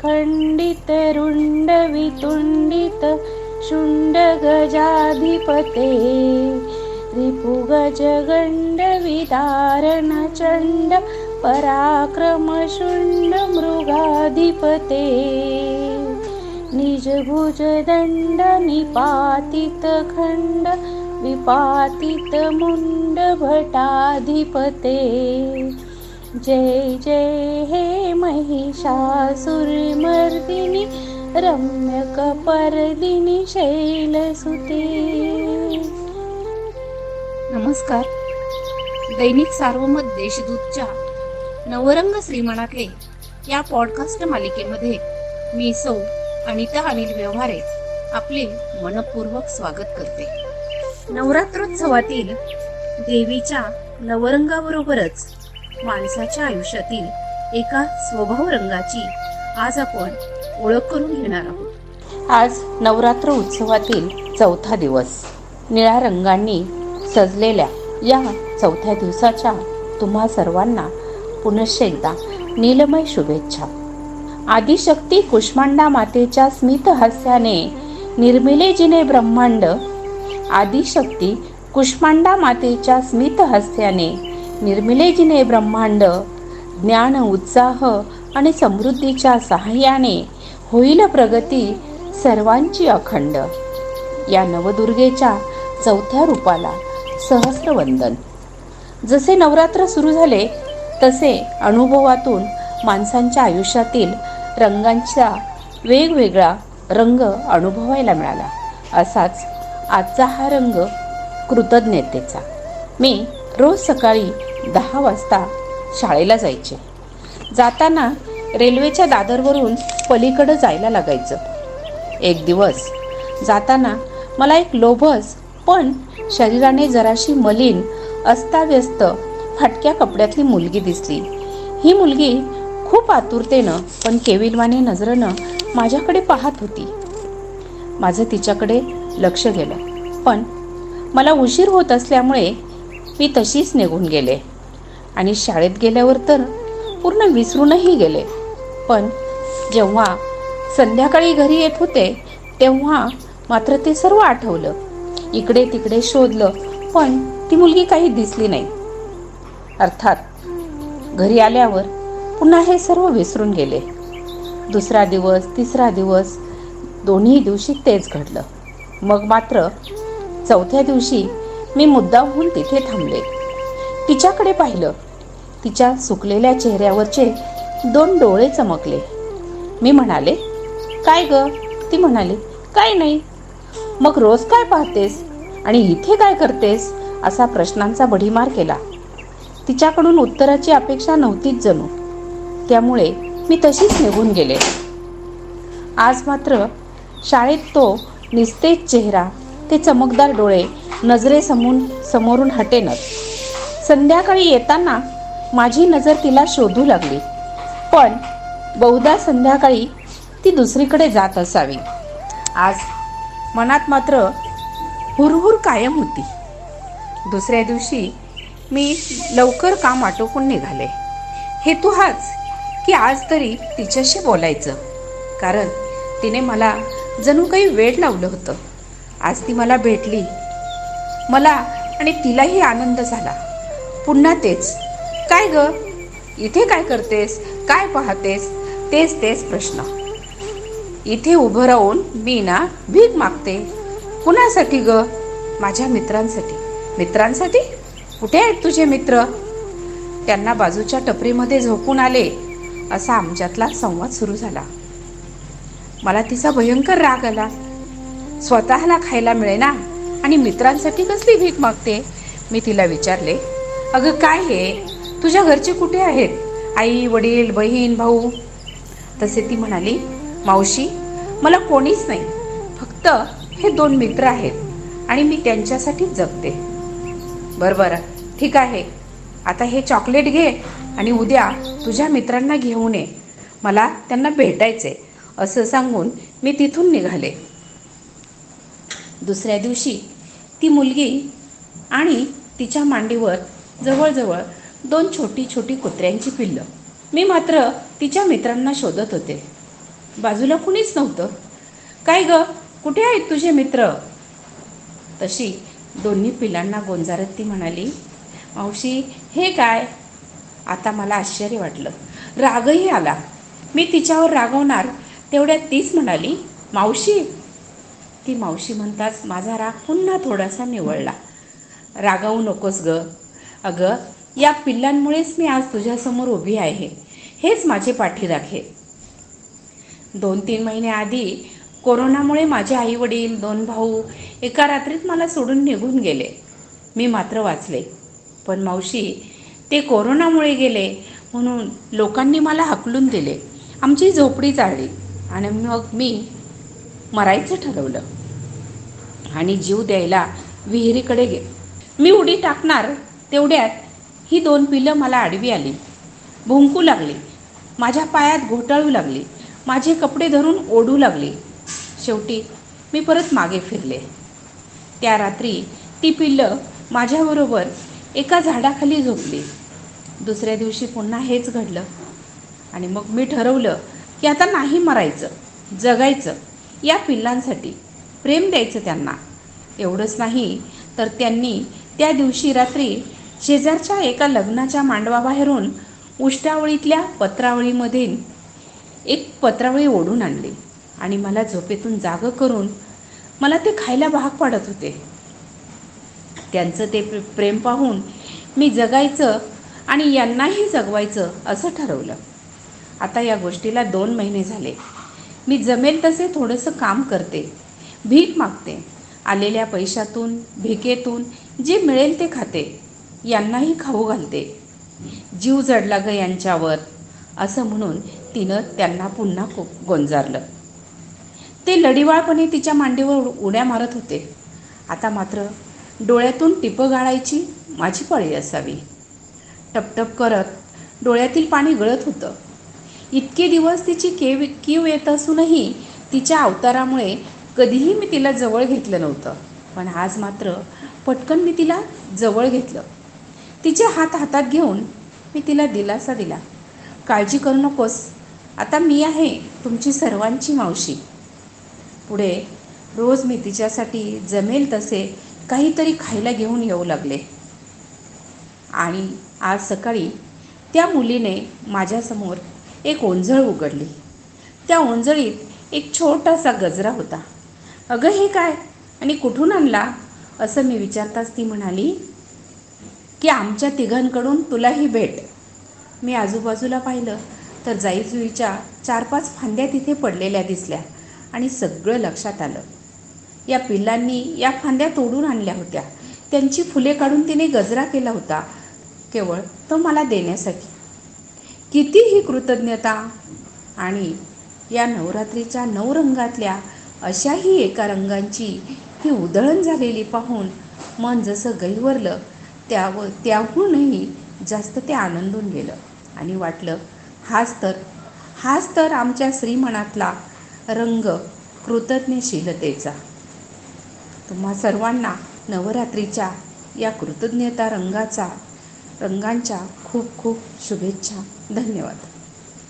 खण्डितरुण्डवितुण्डित शुण्डगजाधिपते रिपुगजगण्डविदारणचण्ड पराक्रमशुण्डमृगाधिपते निजभुजदण्डनिपातितखण्ड विपातितमुण्डभटाधिपते जय जय हे महिषासुरमर्दिनि रम्यकपर्दिनि शैलसुते नमस्कार. दैनिक सार्वमत देशदूतच्या नवरंग श्रीमणातले या पॉडकास्ट मालिकेमध्ये मी सौ अनिता अनिल व्यवहारे आपले मनपूर्वक स्वागत करते. नवरात्रोत्सवातील देवीच्या नवरंगाबरोबरच माणसाच्या आयुष्यातील एका स्वभाव रंगाची आज आपण ओळख करून घेणार आहोत. आज नवरात्र उत्सवातील चौथा दिवस. निळ्या रंगांनी सजलेल्या या चौथ्या दिवसाच्या तुम्हा सर्वांना पुनश्च एकदा नीलमय शुभेच्छा. आदिशक्ती कुष्मांडा मातेच्या स्मित हास्याने निर्मिले जिने ब्रह्मांड. आदिशक्ती कुष्मांडा मातेच्या स्मित हास्याने निर्मिलेजीने ब्रह्मांड ज्ञान उत्साह आणि समृद्धीच्या सहाय्याने होईल प्रगती सर्वांची अखंड. या नवदुर्गेच्या चौथ्या रूपाला सहस्रवंदन. जसे नवरात्र सुरू झाले तसे अनुभवातून माणसांच्या आयुष्यातील रंगांचा वेगवेगळा रंग अनुभवायला मिळाला. असाच आजचा हा रंग कृतज्ञतेचा. मी रोज सकाळी दहा वाजता शाळेला जायचे. जाताना रेल्वेच्या दादरवरून पलीकडं जायला लागायचं. एक दिवस जाताना मला एक लोभस पण शरीराने जराशी मलिन अस्ताव्यस्त फाटक्या कपड्यातली मुलगी दिसली. ही मुलगी खूप आतुरतेनं पण केविलवाने नजरेनं माझ्याकडे पाहत होती. माझं तिच्याकडे लक्ष गेलं. पण मला उशीर होत असल्यामुळे मी तशीच निघून गेले. आणि शाळेत गेल्यावर तर पूर्ण विसरूनही गेले. पण जेव्हा संध्याकाळी घरी येत होते तेव्हा मात्र ते सर्व आठवलं. इकडे तिकडे शोधलं पण ती मुलगी काही दिसली नाही. अर्थात घरी आल्यावर पुन्हा हे सर्व विसरून गेले. दुसरा दिवस तिसरा दिवस दोन्ही दिवशी तेच घडलं. मग मात्र चौथ्या दिवशी मी मुद्दामहून तिथे थांबले. तिच्याकडे पाहिलं. तिच्या सुकलेल्या चेहऱ्यावरचे दोन डोळे चमकले. मी म्हणाले काय ग? ती म्हणाली काय नाही. मग रोज काय पाहतेस? आणि इथे काय करतेस? असा प्रश्नांचा बढीमार केला. तिच्याकडून उत्तराची अपेक्षा नव्हतीच जणू. त्यामुळे मी तशीच निघून गेले. आज मात्र शाळेत तो निस्तेज चेहरा ते चमकदार डोळे नजरेसमून समोरून हटेनच. संध्याकाळी येताना माझी नजर तिला शोधू लागली. पण बहुधा संध्याकाळी ती दुसरीकडे जात असावी. आज मनात मात्र हुरहुर कायम होती. दुसऱ्या दिवशी मी लवकर काम आटोपून निघाले. हेतू हाच की आज तरी तिच्याशी बोलायचं. कारण तिने मला जणू काही वेळ लावलं होतं. आज ती मला भेटली. मला आणि तिलाही आनंद झाला. पुन्हा तेच. काय ग? इथे काय करतेस? काय पाहतेस? तेच तेच प्रश्न. इथे उभं राहून मी ना भीक मागते. कुणासाठी ग? माझ्या मित्रांसाठी. मित्रांसाठी? कुठे आहेत तुझे मित्र? त्यांना बाजूच्या टपरीमध्ये झोपून आले असा आमच्यातला संवाद सुरू झाला. मला तिचा भयंकर राग आला. स्वतःला खायला मिळेना. आणि मित्रांसाठी कसली भीक मागते? मी तिला विचारले अगं काय हे? तुझ्या घरचे कुठे आहेत? आई वडील बहीण भाऊ? तसे ती म्हणाली मावशी मला कोणीच नाही. फक्त हे दोन मित्र आहेत आणि मी त्यांच्यासाठीच जगते. बरं बरं. ठीक आहे. आता हे चॉकलेट घे आणि उद्या तुझ्या मित्रांना घेऊन ये. मला त्यांना भेटायचे असं सांगून मी तिथून निघाले. दुसऱ्या दिवशी ती मुलगी आणि तिच्या मांडीवर जवळजवळ दोन छोटी छोटी कुत्र्यांची पिल्लं. मी मात्र तिच्या मित्रांना शोधत होते. बाजूला कुणीच नव्हतं. काय ग? कुठे आहेत तुझे मित्र? तशी दोन्ही पिलांना गोंजारत ती म्हणाली मावशी हे काय? आता मला आश्चर्य वाटलं. रागही आला. मी तिच्यावर रागवणार तेवढ्यात तीच म्हणाली मावशी ती मावशी म्हणताच माझा राग पुन्हा थोडासा निवळला. रागावू नकोस ग. अगं या पिल्लांमुळेच मी आज तुझ्यासमोर उभी आहे. हेच माझे पाठीराखे दोन तीन महिन्याआधी कोरोनामुळे माझे आई वडील दोन भाऊ एका रात्रीत मला सोडून निघून गेले. मी मात्र वाचले. पण मावशी ते कोरोनामुळे गेले म्हणून लोकांनी मला हकलून दिले. आमची झोपडी चालली आणि मग मी मरायचं ठरवलं. आणि जीव द्यायला विहिरीकडे गे. मी उडी टाकणार तेवढ्यात ही दोन पिलं मला आडवी आली. भुंकू लागली. माझ्या पायात घोटाळू लागली. माझे कपडे धरून ओढू लागली. शेवटी मी परत मागे फिरले. त्या रात्री ती पिल्लं माझ्याबरोबर एका झाडाखाली झोपली. दुसऱ्या दिवशी पुन्हा हेच घडलं. आणि मग मी ठरवलं की आता नाही मरायचं जगायचं. या पिल्लांसाठी प्रेम द्यायचं त्यांना. एवढंच नाही तर त्यांनी त्या दिवशी रात्री शेजारच्या एका लग्नाच्या मांडवाबाहेरून उष्टावळीतल्या पत्रावळीमधील एक पत्रावळी ओढून आणली आणि मला झोपेतून जागं करून मला ते खायला भाग पाडत होते. त्यांचं ते प्रेम पाहून मी जगायचं आणि यांनाही जगवायचं असं ठरवलं. आता या गोष्टीला दोन महिने झाले. मी जमेल तसे थोडंसं काम करते. भीक मागते. आलेल्या पैशातून भिकेतून जे मिळेल ते खाते. यांनाही खाऊ घालते. जीव जडला ग यांच्यावर. असं म्हणून तिनं त्यांना पुन्हा गोंजारलं. ते लढीवाळपणे तिच्या मांडीवर उड्या मारत होते. आता मात्र डोळ्यातून टिपं गाळायची माझी पळी असावी. टपटप करत डोळ्यातील पाणी गळत होतं. इतके दिवस तिची केव कीव येत असूनही तिच्या अवतारामुळे कधीही मी तिला जवळ घेतलं नव्हतं. पण आज मात्र पटकन मी तिला जवळ घेतलं. तिचे हात हातात घेऊन मी तिला दिलासा दिला. काळजी करू नकोस. आता मी आहे तुमची सर्वांची मावशी. पुढे रोज मी तिच्यासाठी जमेल तसे काहीतरी खायला घेऊन येऊ लागले. आणि आज सकाळी त्या मुलीने माझ्यासमोर एक ओंजळ उघडली. त्या ओंजळीत एक छोटासा गजरा होता. अगं हे काय? आणि कुठून आणला? असं मी विचारताच ती म्हणाली की आमच्या तिघांकडून तुलाही भेट. मी आजूबाजूला पाहिलं तर जाईजुईच्या चार पाच फांद्या तिथे पडलेल्या दिसल्या आणि सगळं लक्षात आलं. या पिल्लांनी या फांद्या तोडून आणल्या होत्या. त्यांची फुले काढून तिने गजरा केला होता केवळ तो मला देण्यासाठी. किती ही कृतज्ञता आणि या नवरात्रीच्या नऊ रंगातल्या अशाही एका रंगांची ही उधळण झालेली पाहून मन जसं गैवरलं त्याव त्याहूनही जास्त ते आनंदून गेलं आणि वाटलं हाच तर हाच तर आमच्या श्रीमनातला रंग कृतज्ञशीलतेचा. तुम्हा सर्वांना नवरात्रीच्या या कृतज्ञता रंगाचा रंगांच्या खूप खूप शुभेच्छा. धन्यवाद.